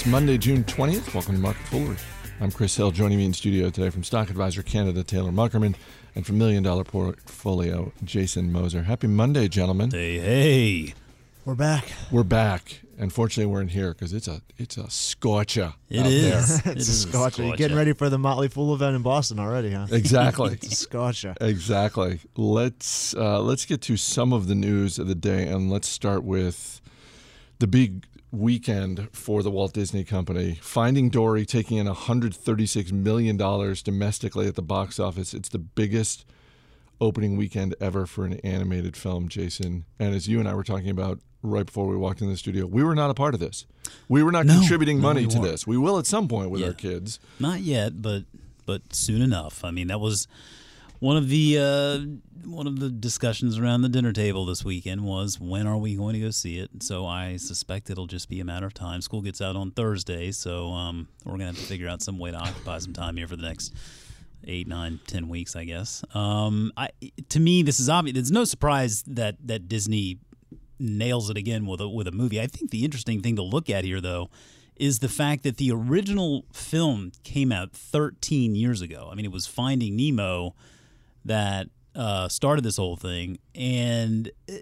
It's Monday, June 20th. Welcome to Market Foolery. I'm Chris Hill. Joining me in studio today from Stock Advisor Canada, Taylor Muckerman, and from Million Dollar Portfolio, Jason Moser. Happy Monday, gentlemen. Hey, hey. We're back. We're back. Unfortunately, we're in here because it's a it's a scorcher It out is. there. it's It a is scotcher. You're getting ready for the Motley Fool event in Boston already, huh? Exactly. It's a scotcher. Exactly. Let's uh, let's get to some of the news of the day, and let's start with the big weekend for the Walt Disney Company. Finding Dory taking in 136 million dollars domestically at the box office. It's the biggest opening weekend ever for an animated film, Jason. And as you and I were talking about right before we walked in the studio, we were not a part of this. We were not No. contributing No, money to weren't. this. We will at some point with Yeah. our kids. Not yet, but but soon enough. I mean, that was one of the uh, one of the discussions around the dinner table this weekend was when are we going to go see it? So I suspect it'll just be a matter of time. School gets out on Thursday, so um, we're gonna have to figure out some way to occupy some time here for the next eight, nine, ten weeks, I guess. Um, I to me, this is obvious. It's no surprise that that Disney nails it again with a with a movie. I think the interesting thing to look at here, though, is the fact that the original film came out 13 years ago. I mean, it was Finding Nemo that uh, started this whole thing, and uh,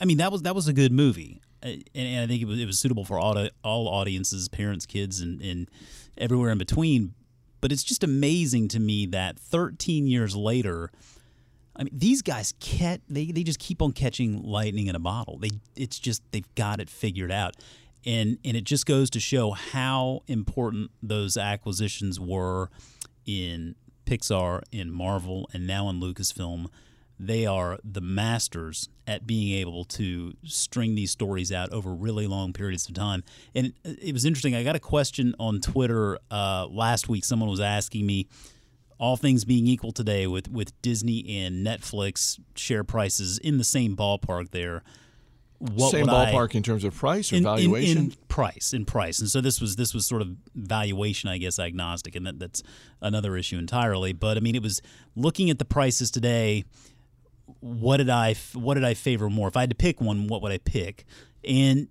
I mean that was that was a good movie, Uh, and, and I think it was it was suitable for all all audiences, parents, kids, and, and everywhere in between. But it's just amazing to me that 13 years later. I mean, these guys cat they, they just keep on catching lightning in a bottle. They it's just they've got it figured out, and and it just goes to show how important those acquisitions were in Pixar, in Marvel, and now in Lucasfilm. They are the masters at being able to string these stories out over really long periods of time. And it, was interesting. I got a question on Twitter uh, last week. Someone was asking me, all things being equal today with with Disney and Netflix share prices in the same ballpark there. What Same would I- ballpark in terms of price or in, in- valuation. in price in price. And so this was this was sort of valuation i guess agnostic and that, that's another issue entirely. But i mean it was looking at the prices today what did i what did i favor more? If i had to pick one what would i pick? And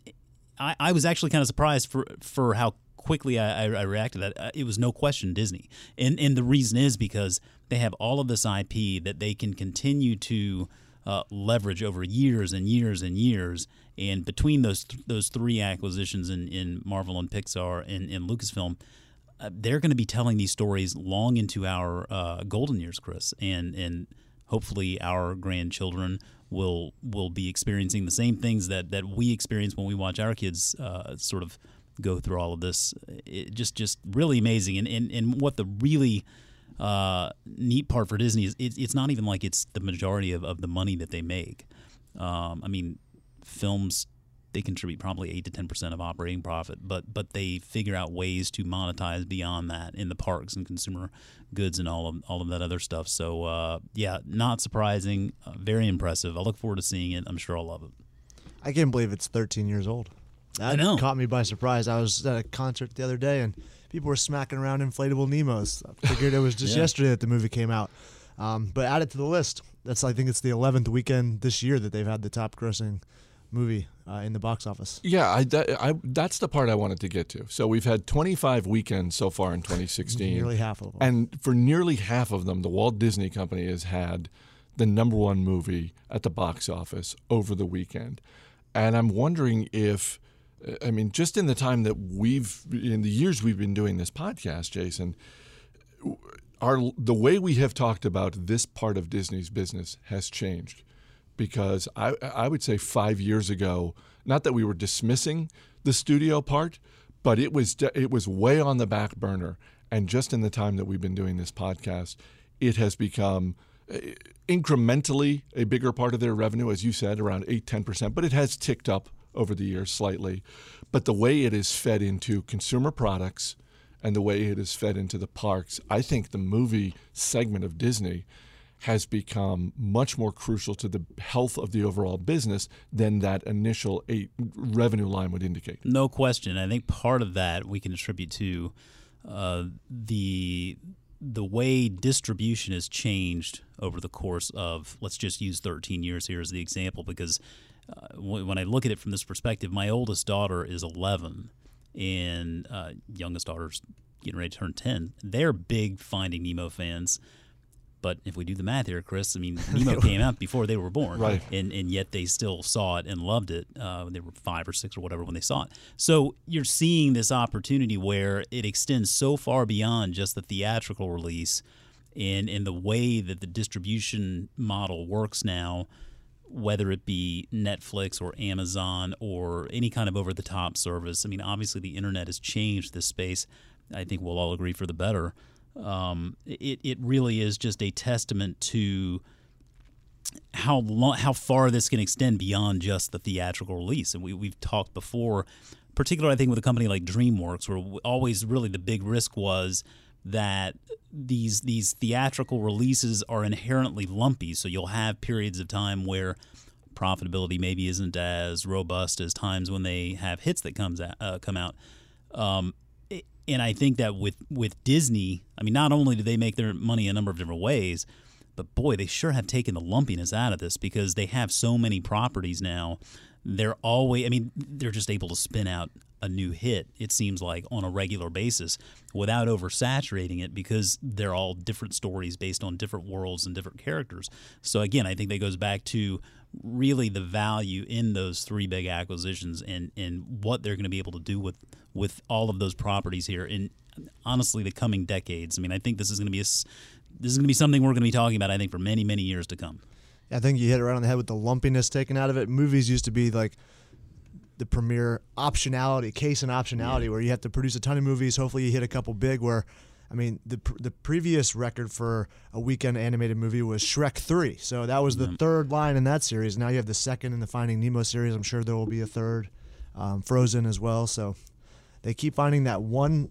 i, I was actually kind of surprised for for how quickly I, I I reacted to that. Uh, It was no question Disney, and and the reason is because they have all of this IP that they can continue to uh, leverage over years and years and years. And between those th- those three acquisitions in, in Marvel and Pixar and, and Lucasfilm, uh, they're going to be telling these stories long into our uh, golden years, Chris, and and hopefully our grandchildren will will be experiencing the same things that that we experience when we watch our kids uh, sort of go through all of this. It just just really amazing, and and, and what the really uh, neat part for Disney is it, it's not even like it's the majority of, of the money that they make. Um, I mean, films they contribute probably eight to ten percent of operating profit, but but they figure out ways to monetize beyond that in the parks and consumer goods and all of all of that other stuff. So uh, yeah, not surprising, uh, very impressive. I look forward to seeing it. I'm sure I'll love it. I can't believe it's 13 years old. That know. caught me by surprise. I was at a concert the other day and people were smacking around inflatable Nemos. I figured it was just Yeah. yesterday that the movie came out. Um, but add it to the list. That's I think it's the 11th weekend this year that they've had the top grossing movie uh, in the box office. Yeah, I, that, I that's the part I wanted to get to. So we've had 25 weekends so far in 2016. Nearly half of them. And for nearly half of them, the Walt Disney Company has had the number one movie at the box office over the weekend. And I'm wondering if, I mean, just in the time that we've, in the years we've been doing this podcast, Jason, our the way we have talked about this part of Disney's business has changed. Because I I would say 5 years ago not that we were dismissing the studio part but it was it was way on the back burner. And just in the time that we've been doing this podcast it has become eh, incrementally a bigger part of their revenue as you said around 8 10% but it has ticked up over the years slightly but the way it is fed into consumer products and the way it is fed into the parks, I think the movie segment of Disney has become much more crucial to the health of the overall business than that initial eight revenue line would indicate. No question. I think part of that we can attribute to uh, the the way distribution has changed over the course of let's just use 13 years here as the example because uh, when I look at it from this perspective, my oldest daughter is 11, and uh, youngest daughter's getting ready to turn 10. They're big Finding Nemo fans. But if we do the math here, Chris, I mean, Nemo came out before they were born, Right. And and yet they still saw it and loved it. Uh, they were five or six or whatever when they saw it. So you're seeing this opportunity where it extends so far beyond just the theatrical release, and in the way that the distribution model works now, whether it be Netflix or Amazon or any kind of over the top service. I mean, obviously the internet has changed this space. I think we'll all agree for the better. Um, it, it really is just a testament to how long, how far this can extend beyond just the theatrical release. And we, we've talked before, particularly I think with a company like DreamWorks, where always really the big risk was that these these theatrical releases are inherently lumpy. So you'll have periods of time where profitability maybe isn't as robust as times when they have hits that comes out, uh, come out. Um, and I think that with with Disney, I mean, not only do they make their money a number of different ways, but boy, they sure have taken the lumpiness out of this because they have so many properties now. They're always, I mean, they're just able to spin out a new hit, it seems like, on a regular basis without oversaturating it because they're all different stories based on different worlds and different characters. So, again, I think that goes back to really the value in those three big acquisitions and, and what they're going to be able to do with, with all of those properties here in honestly the coming decades. I mean, I think this is going to be a this is going to be something we're going to be talking about. I think for many many years to come. I think you hit it right on the head with the lumpiness taken out of it. Movies used to be like the premier optionality, case and optionality, where you have to produce a ton of movies. Hopefully, you hit a couple big. Where, I mean, the pr- the previous record for a weekend animated movie was Shrek Three. So that was the third line in that series. Now you have the second in the Finding Nemo series. I'm sure there will be a third, um, Frozen as well. So they keep finding that one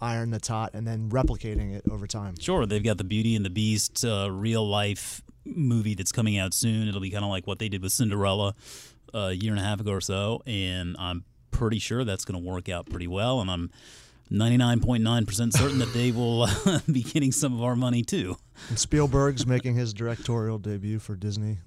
iron that's hot and then replicating it over time. Sure, they've got the Beauty and the Beast uh, real life movie that's coming out soon. It'll be kind of like what they did with Cinderella a year and a half ago or so, and I'm pretty sure that's going to work out pretty well. And I'm 99.9% certain that they will uh, be getting some of our money too. And Spielberg's making his directorial debut for Disney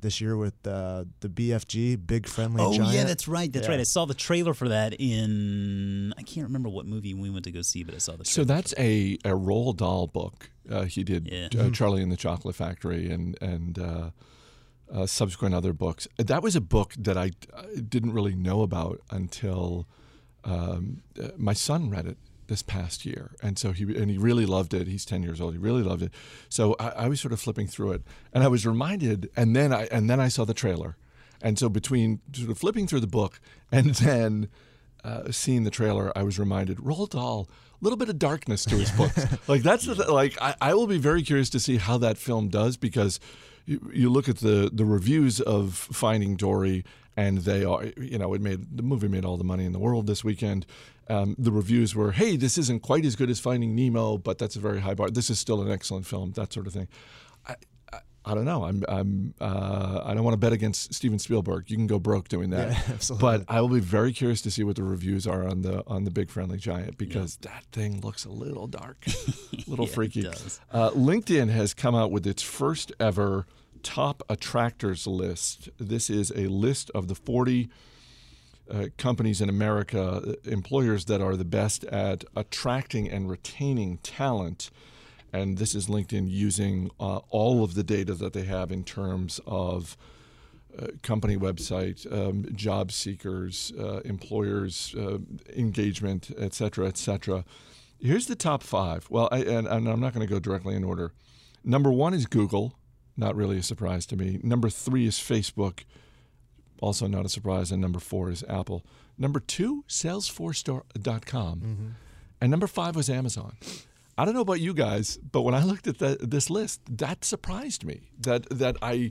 this year with uh, the BFG, Big Friendly Oh Giant. yeah, that's right. That's Yeah. right. I saw the trailer for that in I can't remember what movie we went to go see, but I saw the trailer. So that's a, a Roald Dahl book. Uh, he did Yeah. uh, Charlie and the Chocolate Factory and and uh, uh, subsequent other books. That was a book that I, I didn't really know about until um, uh, my son read it this past year, and so he and he really loved it. He's ten years old. He really loved it. So I, I was sort of flipping through it, and I was reminded, and then I and then I saw the trailer, and so between sort of flipping through the book and then uh, seeing the trailer, I was reminded Roald Dahl, a little bit of darkness to his books. like that's the, like I, I will be very curious to see how that film does because you, you look at the the reviews of Finding Dory and they are you know it made the movie made all the money in the world this weekend. Um, the reviews were, hey, this isn't quite as good as Finding Nemo, but that's a very high bar. This is still an excellent film, that sort of thing. I, I, don't know. I'm, I'm uh, I don't want to bet against Steven Spielberg. You can go broke doing that. Yeah, absolutely. But I will be very curious to see what the reviews are on the on the Big Friendly Giant because that thing looks a little dark, a little Yeah, freaky. Uh, LinkedIn has come out with its first ever top attractors list. This is a list of the 40 uh, companies in America, uh, employers that are the best at attracting and retaining talent. And this is LinkedIn using uh, all of the data that they have in terms of uh, company website, um, job seekers, uh, employers, uh, engagement, et cetera, et cetera. Here's the top five. Well, I, and, and I'm not going to go directly in order. Number one is Google, not really a surprise to me. Number three is Facebook, also not a surprise. And number four is Apple. Number two, Salesforce.com. And number five was Amazon. I don't know about you guys, but when I looked at the, this list, that surprised me. That that I,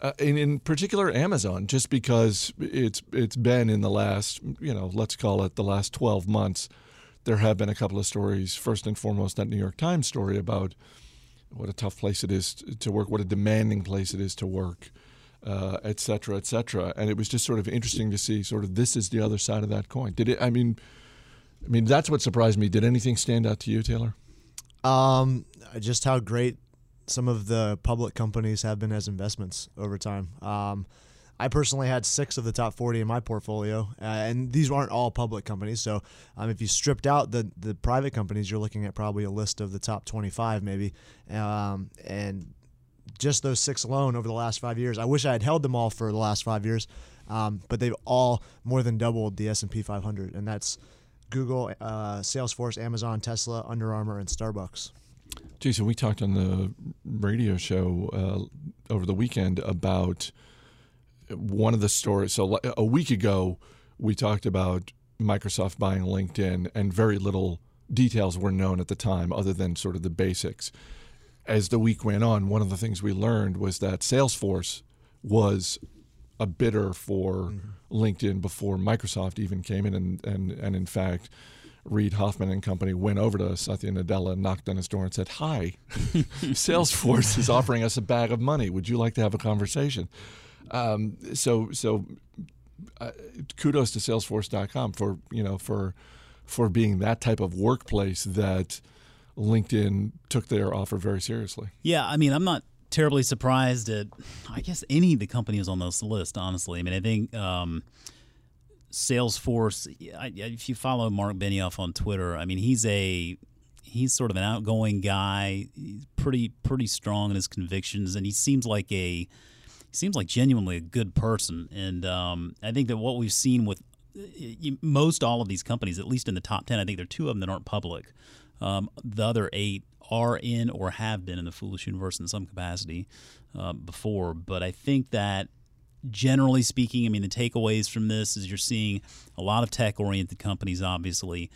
uh, and in particular Amazon, just because it's it's been in the last, you know, let's call it the last twelve months, there have been a couple of stories. First and foremost, that New York Times story about what a tough place it is to work, what a demanding place it is to work, uh, et cetera, et cetera. And it was just sort of interesting to see sort of this is the other side of that coin. Did it? I mean, I mean that's what surprised me. Did anything stand out to you, Taylor? Um, just how great some of the public companies have been as investments over time. Um, I personally had six of the top 40 in my portfolio, uh, and these aren't all public companies. So um, if you stripped out the the private companies, you're looking at probably a list of the top 25 maybe, um, and just those six alone over the last five years. I wish I had held them all for the last five years, um, but they've all more than doubled the S&P 500, and that's Google, uh, Salesforce, Amazon, Tesla, Under Armour, and Starbucks. Jason, we talked on the radio show uh, over the weekend about one of the stories. So a week ago, we talked about Microsoft buying LinkedIn, and very little details were known at the time, other than sort of the basics. As the week went on, one of the things we learned was that Salesforce was a bidder for mm-hmm. LinkedIn before Microsoft even came in, and and and in fact, Reid Hoffman and company went over to Satya Nadella, knocked on his door, and said, "Hi, Salesforce is offering us a bag of money. Would you like to have a conversation?" Um, so so, uh, kudos to Salesforce.com for you know for for being that type of workplace that LinkedIn took their offer very seriously. Yeah, I mean, I'm not terribly surprised at I guess any of the companies on this list. Honestly, I mean, I think. Um, Salesforce. if you follow Marc Benioff on Twitter, I mean he's a he's sort of an outgoing guy. He's pretty pretty strong in his convictions, and he seems like a he seems like genuinely a good person. And um, I think that what we've seen with most all of these companies, at least in the top ten, I think there are two of them that aren't public. Um, the other eight are in or have been in the Foolish Universe in some capacity uh, before. But I think that generally speaking, I mean, the takeaways from this is you're seeing a lot of tech oriented companies, obviously.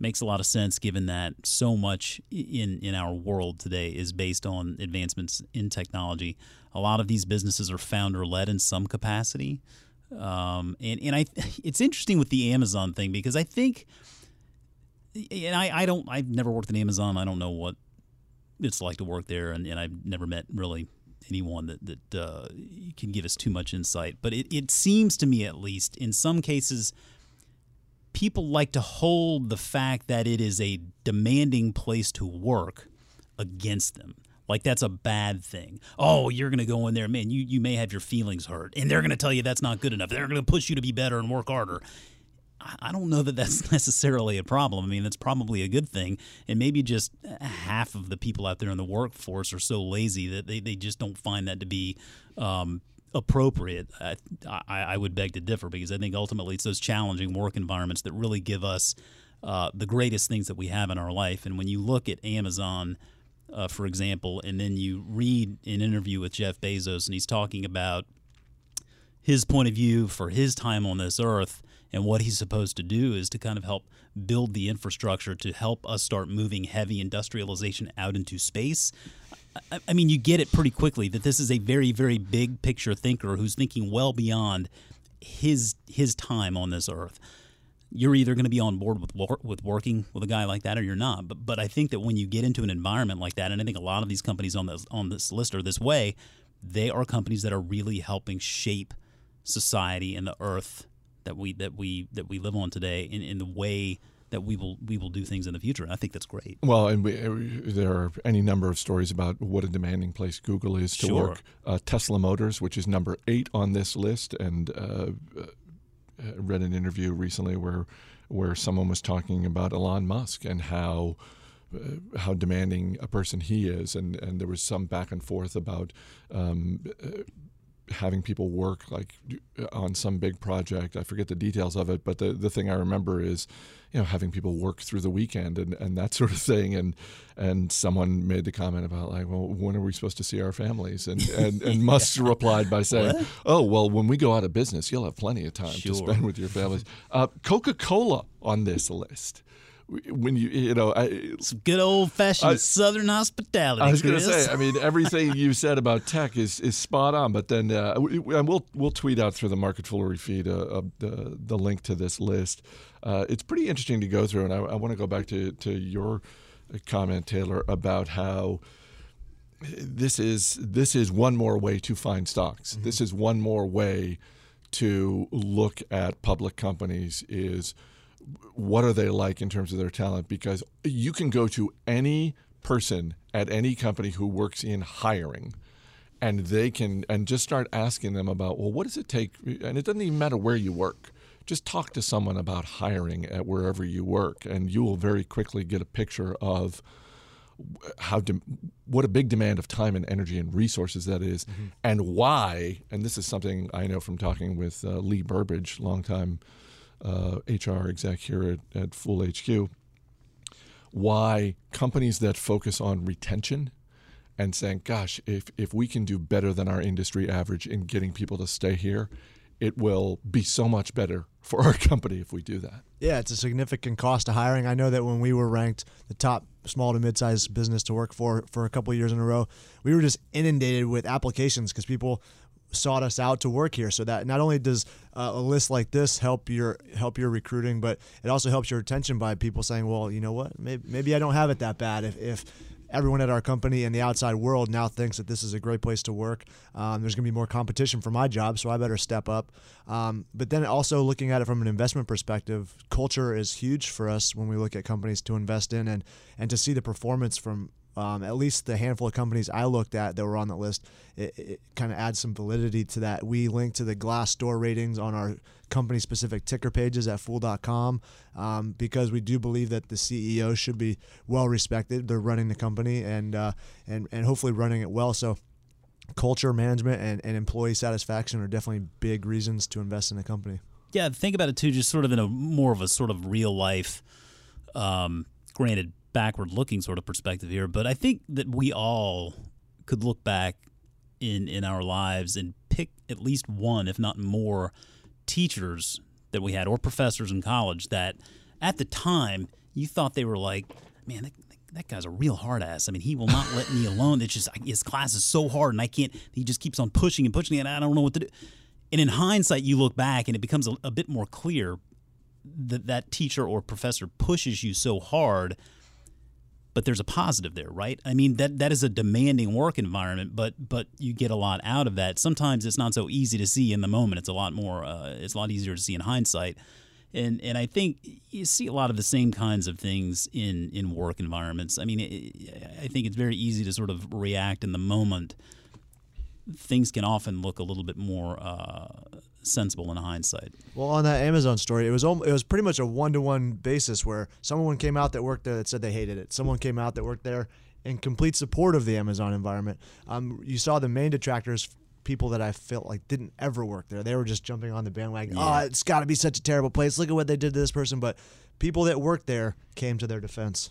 Makes a lot of sense given that so much in, in our world today is based on advancements in technology. A lot of these businesses are founder led in some capacity. Um, and, and I, it's interesting with the Amazon thing because I think, and I, I don't, I've never worked at Amazon. I don't know what it's like to work there, and, and I've never met really anyone that that uh, can give us too much insight. But it, it seems to me, at least in some cases, people like to hold the fact that it is a demanding place to work against them. Like that's a bad thing. Oh, you're to go in there, man. You you may have your feelings hurt, and they're to tell you that's not good enough. They're to push you to be better and work harder. I don't know that that's necessarily a problem. I mean, that's probably a good thing. And maybe just half of the people out there in the workforce are so lazy that they, they just don't find that to be um, appropriate. I, I, I, would beg to differ because I think ultimately it's those challenging work environments that really give us uh, the greatest things that we have in our life. And when you look at Amazon, uh, for example, and then you read an interview with Jeff Bezos and he's talking about his point of view for his time on this earth and what he's supposed to do is to kind of help build the infrastructure to help us start moving heavy industrialization out into space. I, I mean, you get it pretty quickly that this is a very, very big picture thinker who's thinking well beyond his his time on this earth. You're either going to be on board with with working with a guy like that, or you're not. But but I think that when you get into an environment like that, and I think a lot of these companies on this on this list are this way, they are companies that are really helping shape society and the earth that we that we that we live on today in, in the way that we will we will do things in the future. And I think that's great. Well, and we, there are any number of stories about what a demanding place Google is to sure. work. Uh, Tesla Motors, which is number eight on this list, and uh, uh, read an interview recently where where someone was talking about Elon Musk and how. Uh, how demanding a person he is, and, and there was some back and forth about um, uh, having people work like on some big project. I forget the details of it, but the, the thing I remember is, you know, having people work through the weekend and, and that sort of thing. And and someone made the comment about like, well, when are we supposed to see our families? And and, and Musk yeah. replied by saying, what? oh, well, when we go out of business, you'll have plenty of time sure. to spend with your families. Uh, Coca Cola on this list when you you know I, some good old fashioned Southern hospitality. I was going to say, I mean, everything you said about tech is, is spot on. But then uh, we, we'll we'll tweet out through the Market Foolery feed uh, uh, the the link to this list. Uh, it's pretty interesting to go through, and I, I want to go back to to your comment, Taylor, about how this is this is one more way to find stocks. Mm-hmm. This is one more way to look at public companies. Is what are they like in terms of their talent? Because you can go to any person at any company who works in hiring and they can and just start asking them about well what does it take? And it doesn't even matter where you work. Just talk to someone about hiring at wherever you work and you will very quickly get a picture of how de- what a big demand of time and energy and resources that is, and why and this is something I know from talking with uh, Lee Burbridge longtime uh, HR exec here at, at Fool HQ why companies that focus on retention and saying, gosh, if, if we can do better than our industry average in getting people to stay here, it will be so much better for our company if we do that. Yeah, it's a significant cost to hiring. I know that when we were ranked the top small to mid-sized business to work for for a couple years in a row, we were just inundated with applications because people sought us out to work here. So that not only does uh, a list like this help your help your recruiting, but it also helps your retention by people saying, "Well, you know what? Maybe, maybe I don't have it that bad." If, if everyone at our company and the outside world now thinks that this is a great place to work. Um, there's going to be more competition for my job, so I better step up. Um, but then also looking at it from an investment perspective, culture is huge for us when we look at companies to invest in and and to see the performance from um, at least the handful of companies I looked at that were on the list, it, it kind of adds some validity to that. We link to the Glassdoor ratings on our company specific ticker pages at fool.com um, because we do believe that the CEO should be well respected. They're running the company and, uh, and, and hopefully running it well. So, culture, management, and, and employee satisfaction are definitely big reasons to invest in a company. Yeah, think about it too, just sort of in a more of a sort of real life, um, granted, backward looking sort of perspective here, but I think that we all could look back in in our lives and pick at least one, if not more, teachers that we had or professors in college that at the time you thought they were like, man, that, that guy's a real hard ass. I mean, he will not let me alone. It's just his class is so hard, and I can't. He just keeps on pushing and pushing, and I don't know what to do. And in hindsight, you look back and it becomes a, a bit more clear that that teacher or professor pushes you so hard but there's a positive there, right? I mean that that is a demanding work environment, but but you get a lot out of that. Sometimes it's not so easy to see in the moment. It's a lot more. Uh, it's a lot easier to see in hindsight. And and I think you see a lot of the same kinds of things in in work environments. I mean, I think it's very easy to sort of react in the moment. Things can often look a little bit more uh, sensible in hindsight. Well, on that Amazon story, it was it was pretty much a one to one basis where someone came out that worked there that said they hated it. Someone came out that worked there in complete support of the Amazon environment. Um, you saw the main detractors, people that I felt like didn't ever work there. They were just jumping on the bandwagon. Yeah. Oh, it's got to be such a terrible place. Look at what they did to this person. But people that worked there came to their defense.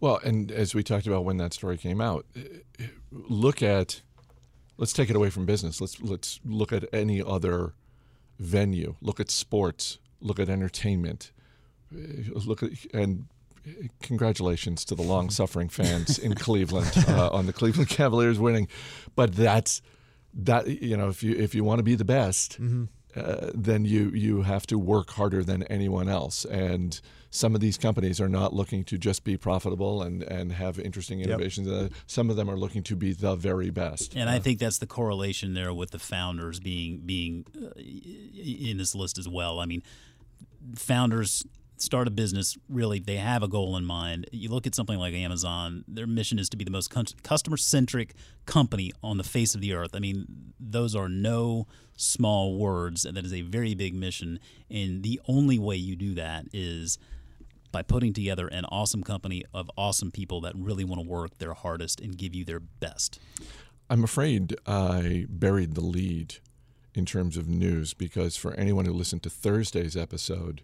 Well, and as we talked about when that story came out, look at let's take it away from business. Let's let's look at any other venue. Look at sports. Look at entertainment. Uh, Look at and congratulations to the long-suffering fans in Cleveland uh, on the Cleveland Cavaliers winning. But that's that you know if you if you want to be the best, uh, then you you have to work harder than anyone else. And some of these companies are not looking to just be profitable and and have interesting innovations. Uh, some of them are looking to be the very best. And I think that's the correlation there with the founders being being uh, in this list as well. I mean, founders start a business really they have a goal in mind. You look at something like Amazon, their mission is to be the most customer centric company on the face of the earth. I mean, those are no small words, and that is a very big mission. And the only way you do that is by putting together an awesome company of awesome people that really want to work their hardest and give you their best. I'm afraid I buried the lead in terms of news because for anyone who listened to Thursday's episode,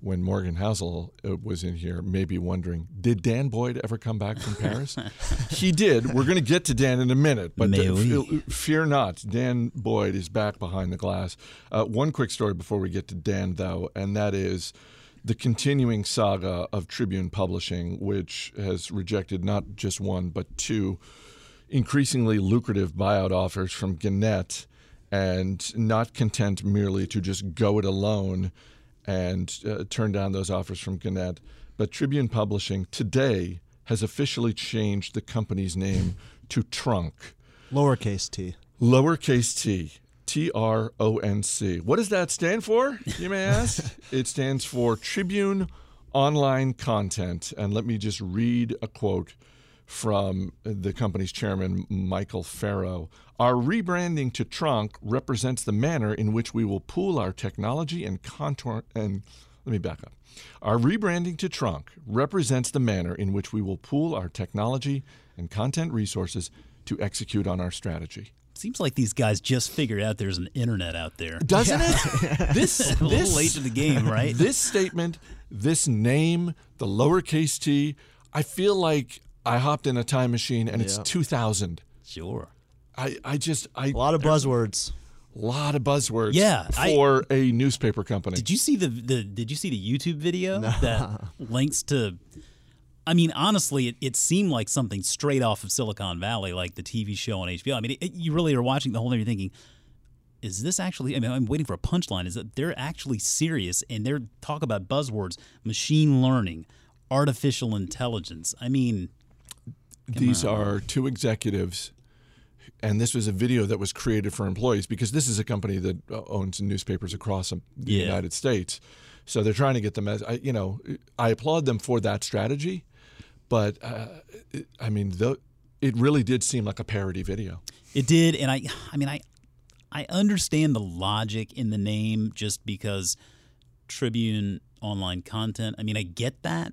when Morgan Housel uh, was in here, maybe wondering, did Dan Boyd ever come back from Paris? he did. We're going to get to Dan in a minute, but uh, f- fear not. Dan Boyd is back behind the glass. Uh, one quick story before we get to Dan, though, and that is the continuing saga of Tribune Publishing, which has rejected not just one, but two increasingly lucrative buyout offers from Gannett and not content merely to just go it alone and uh, turn down those offers from Gannett. But Tribune Publishing today has officially changed the company's name to Tronc, Lowercase t. lowercase t. T R O N C. What does that stand for, you may ask? it stands for Tribune Online Content. And let me just read a quote from the company's chairman, Michael Ferro. Our rebranding to Tronc represents the manner in which we will pool our technology and contour. And let me back up. Our rebranding to Tronc represents the manner in which we will pool our technology and content resources to execute on our strategy. Seems like these guys just figured out there's an internet out there. Doesn't it? This a little late to the game, right? this statement, this name, the lowercase t, I feel like I hopped in a time machine and it's Yeah. 2000. Sure. I, I just I A lot of buzzwords. A lot of buzzwords Yeah, for a newspaper company. Did you see the, the Did you see the YouTube video that links to? I mean, honestly, it, it seemed like something straight off of Silicon Valley, like the TV show on HBO. I mean, it, you really are watching the whole thing. You're thinking, is this actually? I mean, I'm waiting for a punchline. Is that they're actually serious and they're talk about buzzwords, machine learning, artificial intelligence. I mean, These are two executives, and this was a video that was created for employees because this is a company that uh, owns newspapers across the Yeah. United States. So they're trying to get them as I, you know, I applaud them for that strategy, but uh, I mean, the, it really did seem like a parody video. It did, and I, I mean, I, I understand the logic in the name just because Tribune online content. I mean, I get that,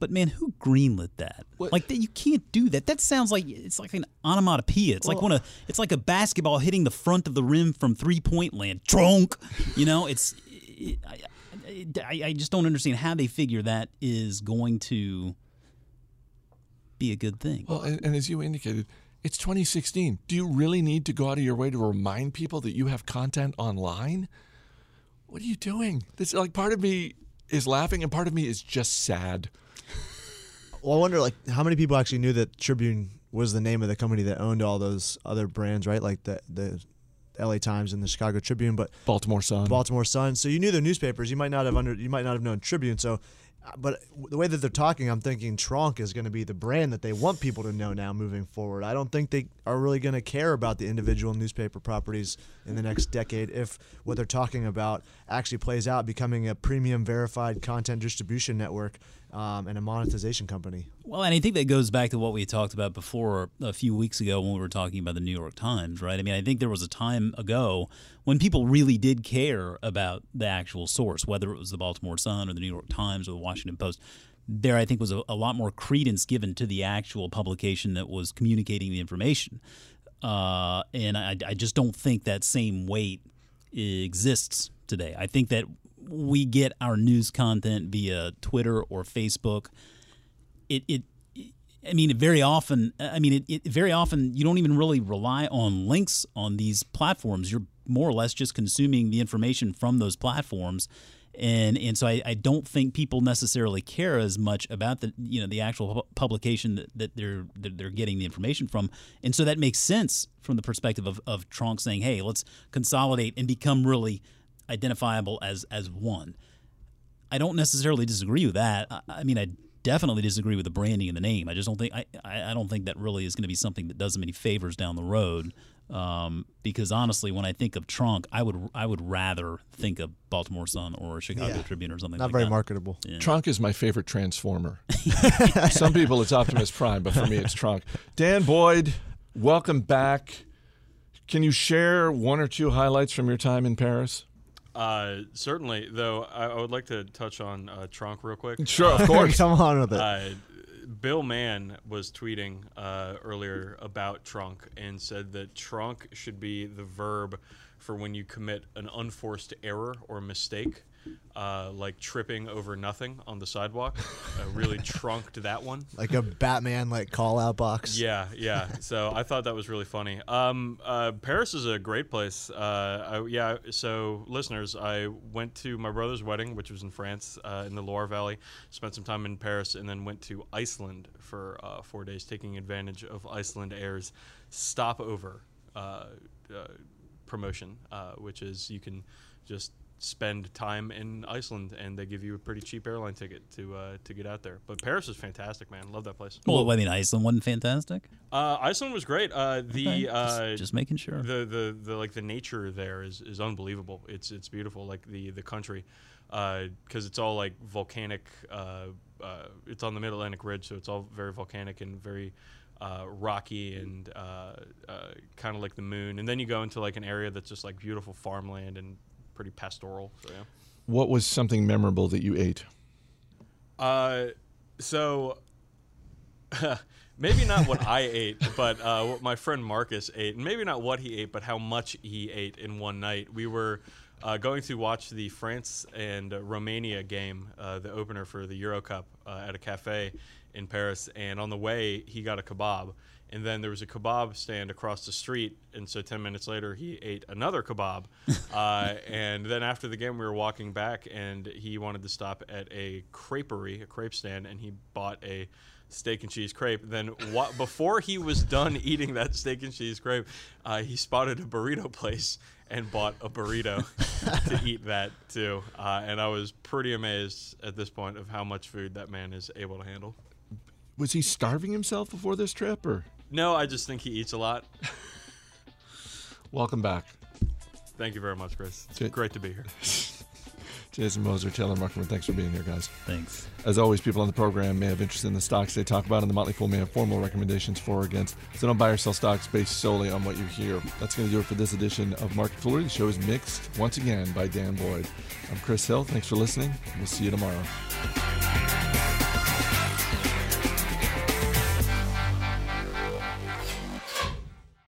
but man, who greenlit that? What- Like that, you can't do that. That sounds like it's like an onomatopoeia. It's like when a, it's like a basketball hitting the front of the rim from three point land. Tronc, you know, it's. It, I, I, I just don't understand how they figure that is going to be a good thing. Well, and, and as you indicated, it's 2016. Do you really need to go out of your way to remind people that you have content online? What are you doing? This like part of me is laughing and part of me is just sad. Well, I wonder, like, how many people actually knew that Tribune was the name of the company that owned all those other brands, right? Like the the L.A. Times and the Chicago Tribune, but Baltimore Sun. Baltimore Sun. So you knew their newspapers. You might not have under. You might not have known Tribune. So, but the way that they're talking, I'm thinking Tronc is going to be the brand that they want people to know now moving forward. I don't think they are really going to care about the individual newspaper properties in the next decade if what they're talking about actually plays out, becoming a premium verified content distribution network um, and a monetization company. Well, and I think that goes back to what we talked about before a few weeks ago when we were talking about the New York Times, right? I mean, I think there was a time ago when people really did care about the actual source, whether it was the Baltimore Sun or the New York Times or the Washington And post. There, I think, was a, a lot more credence given to the actual publication that was communicating the information. Uh, and I, I just don't think that same weight exists today. I think that we get our news content via Twitter or Facebook it, it I mean, very often. I mean, it, it very often you don't even really rely on links on these platforms. You're more or less just consuming the information from those platforms, and and so I, I don't think people necessarily care as much about the you know the actual publication that, that they're that they're getting the information from, and so that makes sense from the perspective of of Tronc saying, hey, let's consolidate and become really identifiable as as one. I don't necessarily disagree with that. I, I mean, I definitely disagree with the branding and the name. I just don't think I, I don't think that really is going to be something that does them any favors down the road. Um, because honestly, when I think of Tronc, I would I would rather think of Baltimore Sun or Chicago Yeah. Tribune or something. Not like very that. marketable. Tronc is my favorite Transformer. Some people it's Optimus Prime, but for me it's Tronc. Dan Boyd, welcome back. Can you share one or two highlights from your time in Paris? Uh, certainly, though, I, I would like to touch on uh, Tronc real quick. Sure, of course. Come on with it. Uh, Bill Mann was tweeting uh, earlier about tronc and said that tronc should be the verb for when you commit an unforced error or mistake, uh, like tripping over nothing on the sidewalk. uh, really trunked that one. like a Batman like call out box. Yeah, yeah. So I thought that was really funny. Um, uh, Paris is a great place. Uh, I, yeah. So listeners, I went to my brother's wedding, which was in France, uh, in the Loire Valley. Spent some time in Paris, and then went to Iceland for uh, four days, taking advantage of Icelandair's stopover uh, uh, promotion, uh, which is you can just spend time in Iceland, and they give you a pretty cheap airline ticket to uh, to get out there. But Paris is fantastic, man. Love that place. Well, I mean, Iceland wasn't fantastic. Uh, Iceland was great. Uh, the Okay, uh, just, just making sure. the, the the like the nature there is, is unbelievable. It's it's beautiful. Like the the country, because it's all like volcanic uh, uh, it's on the Mid Atlantic Ridge, so it's all very volcanic and very uh, rocky and uh, uh, kind of like the moon. And then you go into like an area that's just like beautiful farmland and pretty pastoral. So yeah. What was something memorable that you ate? Uh, so maybe not what I ate, but uh, what my friend Marcus ate, and maybe not what he ate, but how much he ate in one night. We were uh, going to watch the France and uh, Romania game, uh, the opener for the Euro Cup, uh, at a cafe in Paris. And on the way, he got a kebab. And then there was a kebab stand across the street. And so 10 minutes later, he ate another kebab. uh, and then after the game, we were walking back, and he wanted to stop at a creperie, a crepe stand, and he bought a steak and cheese crepe. Then wha- before he was done eating that steak and cheese crepe, uh, he spotted a burrito place and bought a burrito to eat that too. Uh, and I was pretty amazed at this point of how much food that man is able to handle. Was he starving himself before this trip, or No, I just think he eats a lot. welcome back? Thank you very much, Chris. It's Ja- great to be here. Jason Moser, Taylor Muckerman, thanks for being here, guys. Thanks. As always, people on the program may have interest in the stocks they talk about, and the Motley Fool may have formal recommendations for or against. So don't buy or sell stocks based solely on what you hear. That's going to do it for this edition of Market Foolery. The show is mixed once again by Dan Boyd. I'm Chris Hill. Thanks for listening. We'll see you tomorrow.